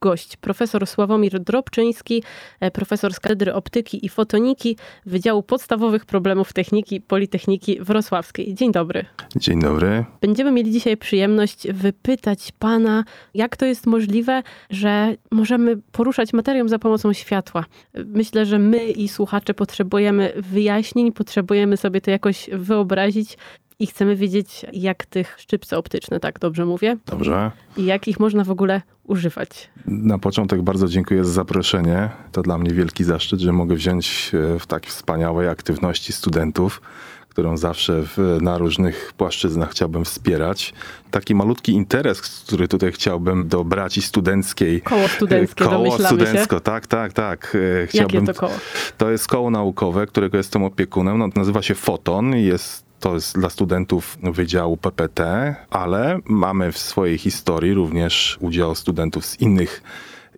gość, profesor Sławomir Drobczyński, e, profesor z katedry optyki i fotoniki Wydziału Podstawowych Problemów Techniki Politechniki Wrocławskiej. Dzień dobry. Dzień dobry. Będziemy mieli dzisiaj przyjemność wypytać pana, jak to jest możliwe, że możemy poruszać materię za pomocą światła. Myślę, że my i słuchacze potrzebujemy wyjaśnień, potrzebujemy sobie to jakoś wyobrazić i chcemy wiedzieć, jak tych szczypce optyczne, tak dobrze mówię? Dobrze. I jak ich można w ogóle używać. Na początek bardzo dziękuję za zaproszenie. To dla mnie wielki zaszczyt, że mogę wziąć e, w tak wspaniałej aktywności studentów, którą zawsze w, na różnych płaszczyznach chciałbym wspierać. Taki malutki interes, który tutaj chciałbym do braci studenckiej. Koło studenckie, Koło studencko, się? tak, tak, tak. E, chciałbym, Jakie to koło? To jest koło naukowe, którego jestem opiekunem. No, nazywa się Foton. Jest to jest dla studentów Wydziału PPT, ale mamy w swojej historii również udział studentów z innych,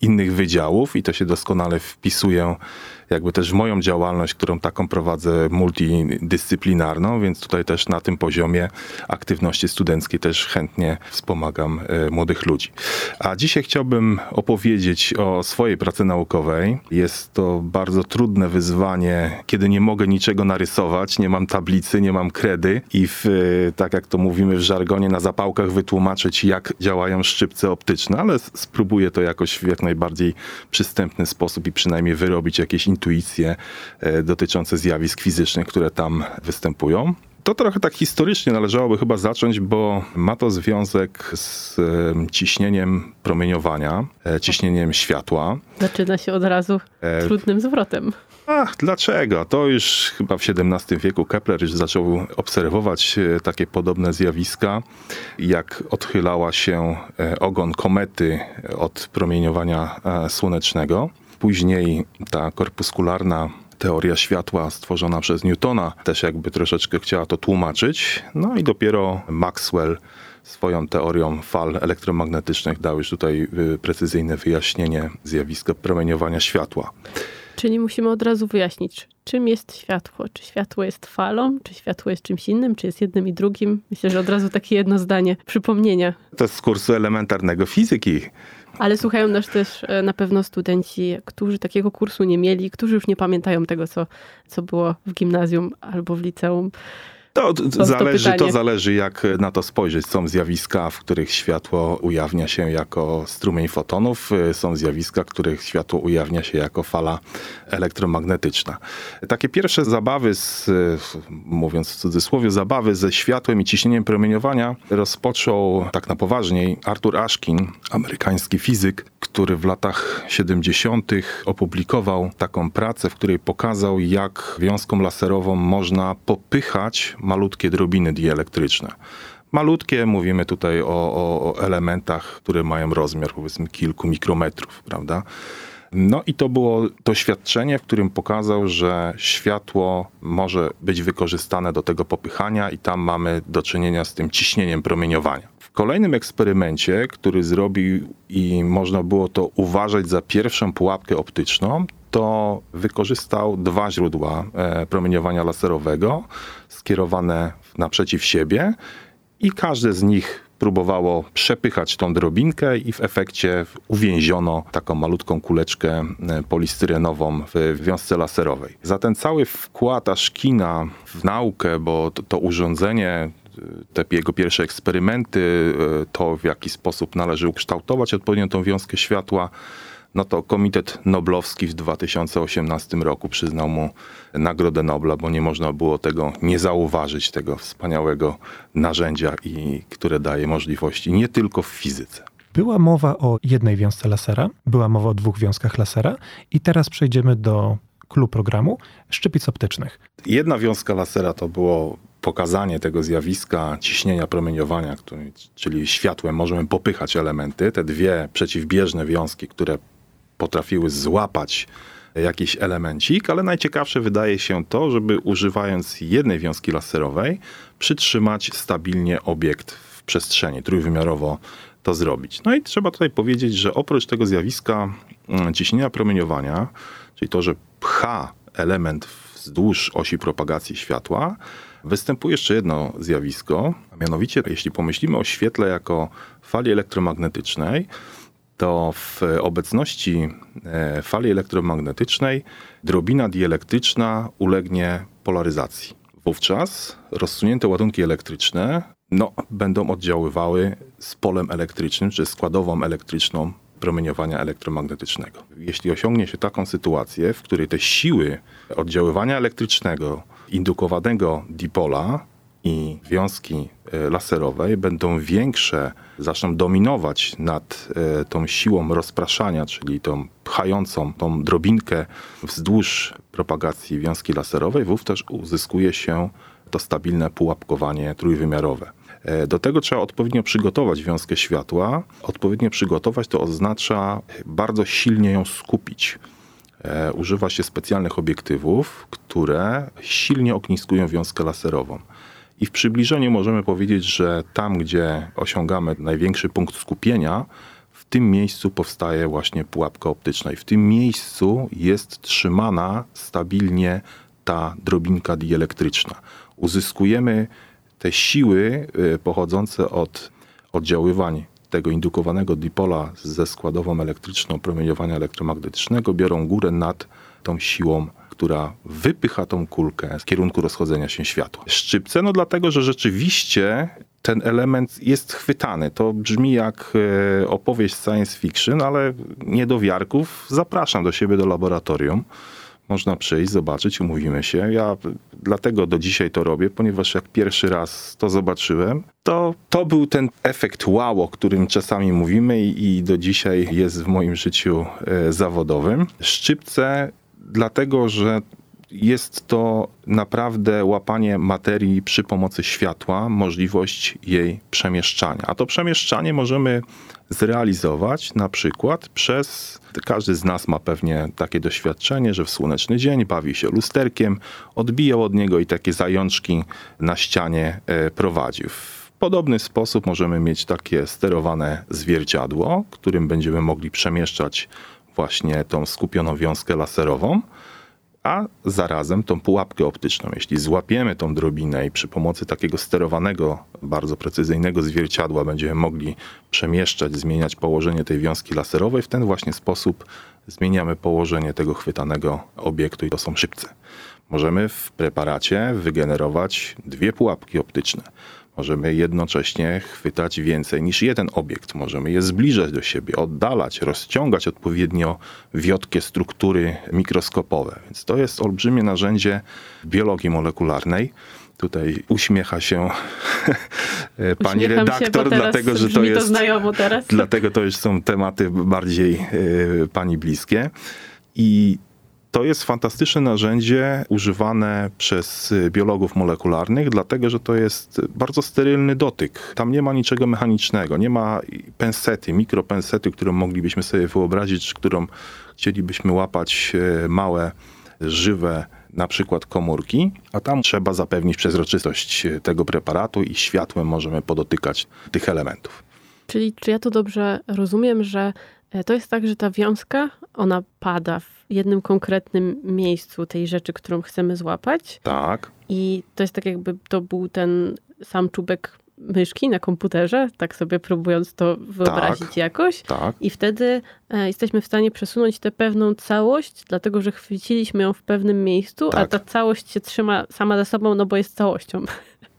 innych wydziałów i to się doskonale wpisuje jakby też moją działalność, którą taką prowadzę multidyscyplinarną, więc tutaj też na tym poziomie aktywności studenckiej też chętnie wspomagam e, młodych ludzi. A dzisiaj chciałbym opowiedzieć o swojej pracy naukowej. Jest to bardzo trudne wyzwanie, kiedy nie mogę niczego narysować, nie mam tablicy, nie mam kredy i w, e, tak jak to mówimy w żargonie, na zapałkach wytłumaczyć, jak działają szczypce optyczne, ale spróbuję to jakoś w jak najbardziej przystępny sposób i przynajmniej wyrobić jakieś intuicje e, dotyczące zjawisk fizycznych, które tam występują. To trochę tak historycznie należałoby chyba zacząć, bo ma to związek z ciśnieniem promieniowania, e, ciśnieniem światła. Zaczyna się od razu e, trudnym zwrotem. Ach, dlaczego? To już chyba w XVII wieku Kepler już zaczął obserwować takie podobne zjawiska, jak odchylała się ogon komety od promieniowania słonecznego. Później ta korpuskularna teoria światła stworzona przez Newtona też jakby troszeczkę chciała to tłumaczyć. No i dopiero Maxwell swoją teorią fal elektromagnetycznych dał już tutaj y, precyzyjne wyjaśnienie zjawiska promieniowania światła. Czyli musimy od razu wyjaśnić, czym jest światło. Czy światło jest falą, czy światło jest czymś innym, czy jest jednym i drugim? Myślę, że od razu takie jedno zdanie przypomnienia. To jest z kursu elementarnego fizyki. Ale słuchają nas też e, na pewno studenci, którzy takiego kursu nie mieli, którzy już nie pamiętają tego, co, co było w gimnazjum albo w liceum. To, to zależy, to, to zależy, jak na to spojrzeć. Są zjawiska, w których światło ujawnia się jako strumień fotonów, są zjawiska, w których światło ujawnia się jako fala elektromagnetyczna. Takie pierwsze zabawy, z, mówiąc w cudzysłowie, zabawy ze światłem i ciśnieniem promieniowania rozpoczął tak na poważniej Arthur Ashkin, amerykański fizyk, który w latach 70. opublikował taką pracę, w której pokazał, jak wiązką laserową można popychać malutkie drobiny dielektryczne. Malutkie, mówimy tutaj o, o, o elementach, które mają rozmiar powiedzmy kilku mikrometrów, prawda? No i to było doświadczenie, w którym pokazał, że światło może być wykorzystane do tego popychania i tam mamy do czynienia z tym ciśnieniem promieniowania. Kolejnym eksperymencie, który zrobił i można było to uważać za pierwszą pułapkę optyczną, to wykorzystał dwa źródła e, promieniowania laserowego skierowane naprzeciw siebie i każde z nich próbowało przepychać tą drobinkę i w efekcie uwięziono taką malutką kuleczkę e, polistyrenową w wiązce laserowej. Za ten cały wkład Aszkina w naukę, bo to, to urządzenie te jego pierwsze eksperymenty, to w jaki sposób należy ukształtować odpowiednio tą wiązkę światła, no to Komitet Noblowski w 2018 roku przyznał mu Nagrodę Nobla, bo nie można było tego nie zauważyć, tego wspaniałego narzędzia, i, które daje możliwości nie tylko w fizyce. Była mowa o jednej wiązce lasera, była mowa o dwóch wiązkach lasera i teraz przejdziemy do klubu programu szczypic optycznych. Jedna wiązka lasera to było pokazanie tego zjawiska ciśnienia promieniowania, który, czyli światłem możemy popychać elementy. Te dwie przeciwbieżne wiązki, które potrafiły złapać jakiś elemencik, ale najciekawsze wydaje się to, żeby używając jednej wiązki laserowej przytrzymać stabilnie obiekt w przestrzeni, trójwymiarowo to zrobić. No i trzeba tutaj powiedzieć, że oprócz tego zjawiska mm, ciśnienia promieniowania, czyli to, że pcha element wzdłuż osi propagacji światła, występuje jeszcze jedno zjawisko, a mianowicie jeśli pomyślimy o świetle jako fali elektromagnetycznej, to w obecności e, fali elektromagnetycznej drobina dielektryczna ulegnie polaryzacji. Wówczas rozsunięte ładunki elektryczne no, będą oddziaływały z polem elektrycznym, czy składową elektryczną promieniowania elektromagnetycznego. Jeśli osiągnie się taką sytuację, w której te siły oddziaływania elektrycznego indukowanego dipola i wiązki e, laserowej będą większe, zaczną dominować nad e, tą siłą rozpraszania, czyli tą pchającą tą drobinkę wzdłuż propagacji wiązki laserowej, wówczas uzyskuje się to stabilne pułapkowanie trójwymiarowe. E, do tego trzeba odpowiednio przygotować wiązkę światła. Odpowiednio przygotować to oznacza bardzo silnie ją skupić. Używa się specjalnych obiektywów, które silnie ogniskują wiązkę laserową. I w przybliżeniu możemy powiedzieć, że tam, gdzie osiągamy największy punkt skupienia, w tym miejscu powstaje właśnie pułapka optyczna. I w tym miejscu jest trzymana stabilnie ta drobinka dielektryczna. Uzyskujemy te siły y, pochodzące od oddziaływań tego indukowanego dipola ze składową elektryczną promieniowania elektromagnetycznego, biorą górę nad tą siłą która wypycha tą kulkę w kierunku rozchodzenia się światła. Szczypce, no dlatego, że rzeczywiście ten element jest chwytany. To brzmi jak e, opowieść science fiction, ale niedowiarków zapraszam do siebie do laboratorium. Można przyjść, zobaczyć, umówimy się. Ja dlatego do dzisiaj to robię, ponieważ jak pierwszy raz to zobaczyłem, to to był ten efekt wow, o którym czasami mówimy i, i do dzisiaj jest w moim życiu e, zawodowym. Szczypce dlatego że jest to naprawdę łapanie materii przy pomocy światła, możliwość jej przemieszczania. A to przemieszczanie możemy zrealizować na przykład przez, każdy z nas ma pewnie takie doświadczenie, że w słoneczny dzień bawi się lusterkiem, odbijał od niego i takie zajączki na ścianie e, prowadził. W podobny sposób możemy mieć takie sterowane zwierciadło, którym będziemy mogli przemieszczać właśnie tą skupioną wiązkę laserową, a zarazem tą pułapkę optyczną. Jeśli złapiemy tą drobinę i przy pomocy takiego sterowanego, bardzo precyzyjnego zwierciadła będziemy mogli przemieszczać, zmieniać położenie tej wiązki laserowej, w ten właśnie sposób zmieniamy położenie tego chwytanego obiektu i to są szybce. Możemy w preparacie wygenerować dwie pułapki optyczne. Możemy jednocześnie chwytać więcej niż jeden obiekt. Możemy je zbliżać do siebie, oddalać, rozciągać odpowiednio wiotkie struktury mikroskopowe. Więc to jest olbrzymie narzędzie biologii molekularnej. Tutaj uśmiecha się pani Uśmiecham redaktor, się, dlatego że to jest. To teraz. Dlatego to już są tematy bardziej y, pani bliskie. I to jest fantastyczne narzędzie używane przez biologów molekularnych, dlatego że to jest bardzo sterylny dotyk. Tam nie ma niczego mechanicznego, nie ma pensety, mikropensety, którą moglibyśmy sobie wyobrazić, którą chcielibyśmy łapać e, małe, żywe na przykład komórki, a tam trzeba zapewnić przezroczystość tego preparatu i światłem możemy podotykać tych elementów. Czyli czy ja to dobrze rozumiem, że e, to jest tak, że ta wiązka, ona pada w jednym konkretnym miejscu tej rzeczy, którą chcemy złapać. Tak. I to jest tak, jakby to był ten sam czubek myszki na komputerze, tak sobie próbując to wyobrazić tak, jakoś. Tak. I wtedy e, jesteśmy w stanie przesunąć tę pewną całość, dlatego że chwyciliśmy ją w pewnym miejscu, tak. a ta całość się trzyma sama ze sobą, no bo jest całością.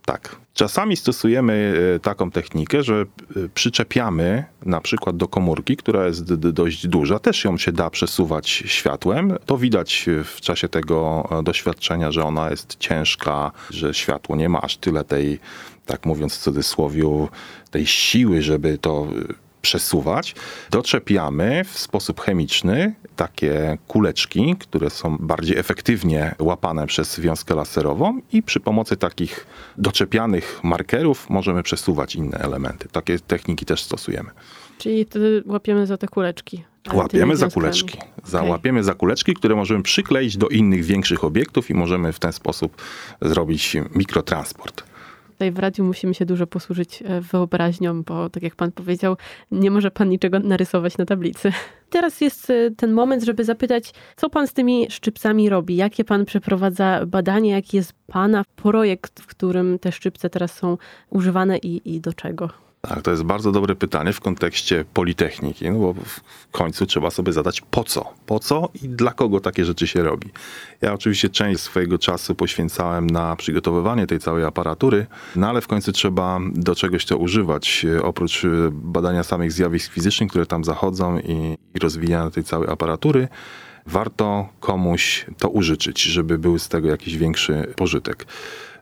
Tak. Czasami stosujemy e, taką technikę, że e, przyczepiamy na przykład do komórki, która jest dość duża, też ją się da przesuwać światłem. To widać w czasie tego e, doświadczenia, że ona jest ciężka, że światło nie ma aż tyle tej, tak mówiąc w cudzysłowie, tej siły, żeby to przesuwać, doczepiamy w sposób chemiczny takie kuleczki, które są bardziej efektywnie łapane przez wiązkę laserową i przy pomocy takich doczepianych markerów możemy przesuwać inne elementy. Takie techniki też stosujemy. Czyli wtedy łapiemy za te kuleczki. Łapiemy za kuleczki. Załapiemy za kuleczki, które możemy przykleić do innych większych obiektów i możemy w ten sposób zrobić mikrotransport. Tutaj w radiu musimy się dużo posłużyć e, wyobraźnią, bo tak jak pan powiedział, nie może pan niczego narysować na tablicy. Teraz jest e, ten moment, żeby zapytać, co pan z tymi szczypcami robi? Jakie pan przeprowadza badania? Jaki jest pana projekt, w którym te szczypce teraz są używane i, i do czego? Tak, to jest bardzo dobre pytanie w kontekście Politechniki, no bo w końcu trzeba sobie zadać po co? Po co i dla kogo takie rzeczy się robi? Ja oczywiście część swojego czasu poświęcałem na przygotowywanie tej całej aparatury, no ale w końcu trzeba do czegoś to używać. Oprócz badania samych zjawisk fizycznych, które tam zachodzą i, i rozwijania tej całej aparatury, warto komuś to użyczyć, żeby był z tego jakiś większy pożytek.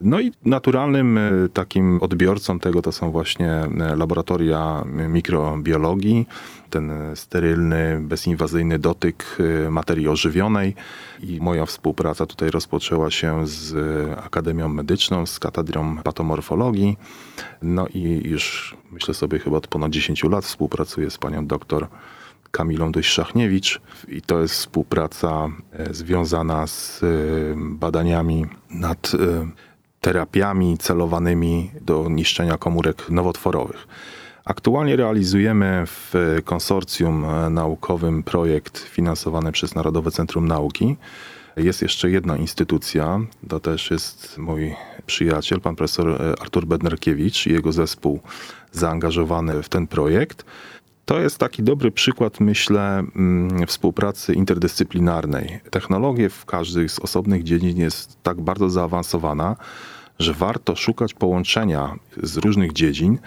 No i naturalnym e, takim odbiorcą tego to są właśnie e, laboratoria mikrobiologii, ten sterylny, bezinwazyjny dotyk e, materii ożywionej. I moja współpraca tutaj rozpoczęła się z Akademią Medyczną, z katedrą patomorfologii. No i już myślę sobie chyba od ponad 10 lat współpracuję z panią doktor Kamilą Dość-Szachniewicz i to jest współpraca związana z badaniami nad terapiami celowanymi do niszczenia komórek nowotworowych. Aktualnie realizujemy w konsorcjum naukowym projekt finansowany przez Narodowe Centrum Nauki. Jest jeszcze jedna instytucja, to też jest mój przyjaciel, pan profesor Artur Bednarkiewicz i jego zespół zaangażowany w ten projekt. To jest taki dobry przykład, myślę, mm, współpracy interdyscyplinarnej. Technologia w każdej z osobnych dziedzin jest tak bardzo zaawansowana, że warto szukać połączenia z różnych dziedzin,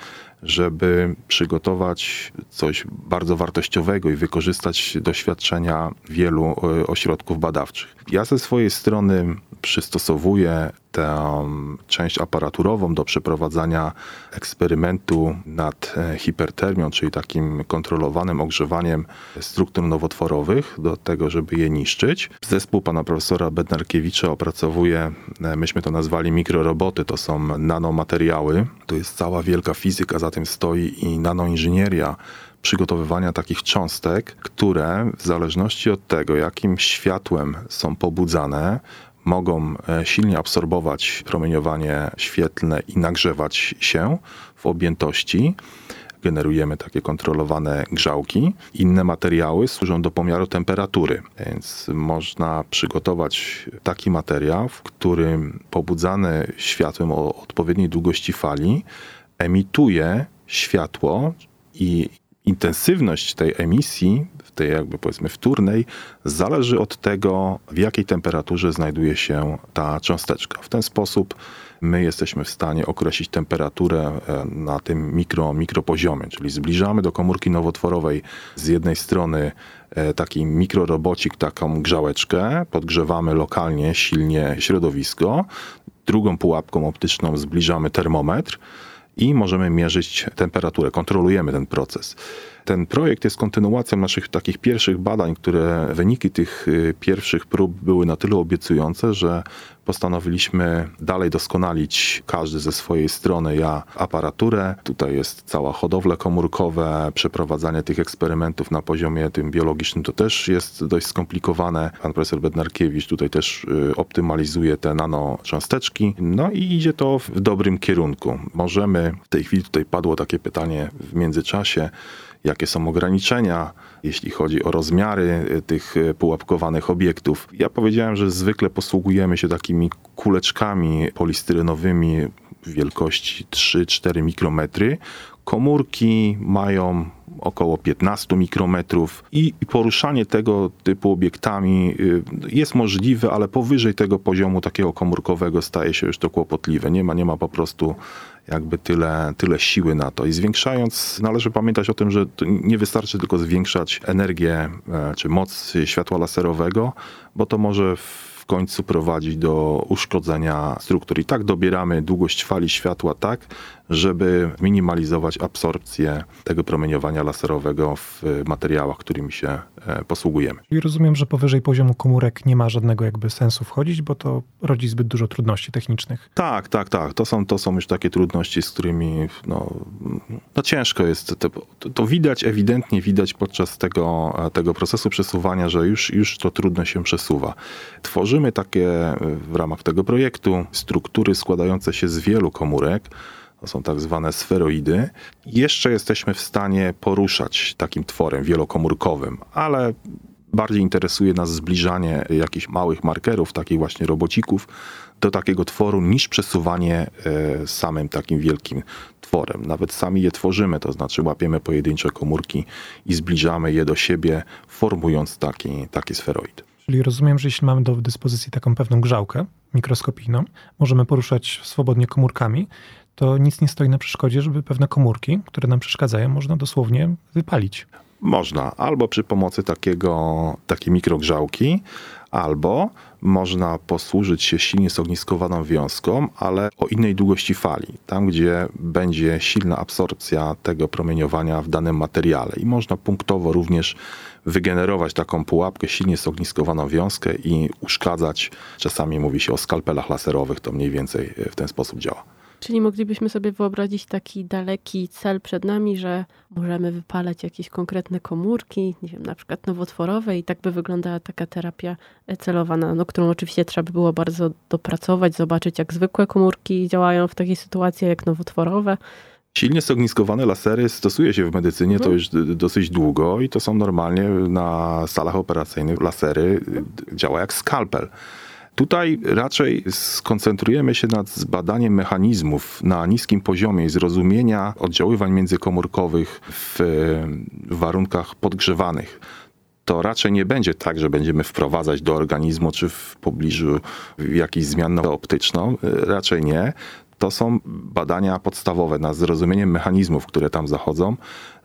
żeby przygotować coś bardzo wartościowego i wykorzystać doświadczenia wielu e, ośrodków badawczych. Ja ze swojej strony przystosowuję tę część aparaturową do przeprowadzania eksperymentu nad e, hipertermią, czyli takim kontrolowanym ogrzewaniem struktur nowotworowych do tego, żeby je niszczyć. Zespół pana profesora Bednarkiewicza opracowuje, e, myśmy to nazwali mikroroboty, to są nanomateriały. To jest cała wielka fizyka za tym stoi i nanoinżynieria przygotowywania takich cząstek, które w zależności od tego, jakim światłem są pobudzane, mogą e, silnie absorbować promieniowanie świetlne i nagrzewać się w objętości. Generujemy takie kontrolowane grzałki. Inne materiały służą do pomiaru temperatury, więc można przygotować taki materiał, w którym pobudzany światłem o odpowiedniej długości fali emituje światło i intensywność tej emisji, jakby powiedzmy wtórnej, zależy od tego, w jakiej temperaturze znajduje się ta cząsteczka. W ten sposób my jesteśmy w stanie określić temperaturę e, na tym mikro, mikropoziomie, czyli zbliżamy do komórki nowotworowej z jednej strony e, taki mikrorobocik, taką grzałeczkę, podgrzewamy lokalnie, silnie środowisko, drugą pułapką optyczną zbliżamy termometr, i możemy mierzyć temperaturę, kontrolujemy ten proces. Ten projekt jest kontynuacją naszych takich pierwszych badań, które wyniki tych y, pierwszych prób były na tyle obiecujące, że postanowiliśmy dalej doskonalić każdy ze swojej strony. Ja aparaturę, tutaj jest cała hodowle komórkowe, przeprowadzanie tych eksperymentów na poziomie tym biologicznym to też jest dość skomplikowane. Pan profesor Bednarkiewicz tutaj też y, optymalizuje te nanocząsteczki. No i idzie to w dobrym kierunku. Możemy, w tej chwili tutaj padło takie pytanie w międzyczasie, jakie są ograniczenia, jeśli chodzi o rozmiary y, tych y, pułapkowanych obiektów. Ja powiedziałem, że zwykle posługujemy się takimi kuleczkami polistyrenowymi wielkości 3-4 mikrometry. Komórki mają około 15 mikrometrów i poruszanie tego typu obiektami y, jest możliwe, ale powyżej tego poziomu takiego komórkowego staje się już to kłopotliwe. Nie ma, nie ma po prostu jakby tyle, tyle siły na to. I zwiększając, należy pamiętać o tym, że nie wystarczy tylko zwiększać energię e, czy moc światła laserowego, bo to może w końcu prowadzić do uszkodzenia struktur. I tak dobieramy długość fali światła tak, żeby minimalizować absorpcję tego promieniowania laserowego w materiałach, którymi się e, posługujemy. I rozumiem, że powyżej poziomu komórek nie ma żadnego jakby sensu wchodzić, bo to rodzi zbyt dużo trudności technicznych. Tak, tak, tak. To są, to są już takie trudności, z którymi no, no ciężko jest. To, to widać, ewidentnie widać podczas tego, tego procesu przesuwania, że już, już to trudno się przesuwa. Tworzymy takie w ramach tego projektu struktury składające się z wielu komórek, to są tak zwane sferoidy. Jeszcze jesteśmy w stanie poruszać takim tworem wielokomórkowym, ale bardziej interesuje nas zbliżanie jakichś małych markerów, takich właśnie robocików, do takiego tworu, niż przesuwanie e, samym takim wielkim tworem. Nawet sami je tworzymy, to znaczy łapiemy pojedyncze komórki i zbliżamy je do siebie, formując taki, taki sferoid. Czyli rozumiem, że jeśli mamy do dyspozycji taką pewną grzałkę mikroskopijną, możemy poruszać swobodnie komórkami, to nic nie stoi na przeszkodzie, żeby pewne komórki, które nam przeszkadzają, można dosłownie wypalić. Można, albo przy pomocy takiego, takiej mikrogrzałki, albo można posłużyć się silnie zogniskowaną wiązką, ale o innej długości fali, tam gdzie będzie silna absorpcja tego promieniowania w danym materiale. I można punktowo również wygenerować taką pułapkę, silnie zogniskowaną wiązkę i uszkadzać. Czasami mówi się o skalpelach laserowych, to mniej więcej w ten sposób działa. Czyli moglibyśmy sobie wyobrazić taki daleki cel przed nami, że możemy wypalać jakieś konkretne komórki, nie wiem, na przykład nowotworowe i tak by wyglądała taka terapia celowana, no, którą oczywiście trzeba by było bardzo dopracować, zobaczyć jak zwykłe komórki działają w takiej sytuacji, jak nowotworowe. Silnie zogniskowane lasery stosuje się w medycynie mhm. to już dosyć długo i to są normalnie na salach operacyjnych lasery działa jak skalpel. Tutaj raczej skoncentrujemy się nad zbadaniem mechanizmów na niskim poziomie i zrozumienia oddziaływań międzykomórkowych w warunkach podgrzewanych to raczej nie będzie tak, że będziemy wprowadzać do organizmu czy w pobliżu jakąś zmianę optyczną. Raczej nie. To są badania podstawowe na zrozumienie mechanizmów, które tam zachodzą.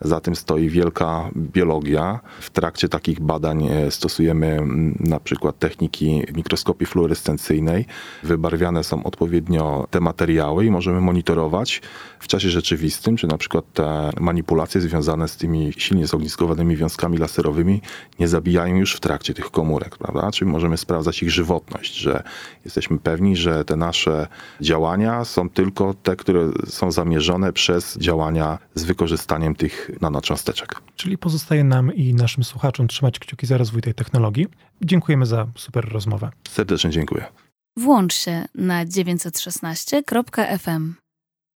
Za tym stoi wielka biologia. W trakcie takich badań e, stosujemy na przykład techniki mikroskopii fluorescencyjnej. Wybarwiane są odpowiednio te materiały i możemy monitorować w czasie rzeczywistym, czy na przykład te manipulacje związane z tymi silnie zogniskowanymi wiązkami laserowymi nie zabijają już w trakcie tych komórek, prawda? Czyli możemy sprawdzać ich żywotność, że jesteśmy pewni, że te nasze działania są tylko te, które są zamierzone przez działania z wykorzystaniem tych nanocząsteczek. Czyli pozostaje nam i naszym słuchaczom trzymać kciuki za rozwój tej technologii. Dziękujemy za super rozmowę. Serdecznie dziękuję. Włącz się na 916.fm.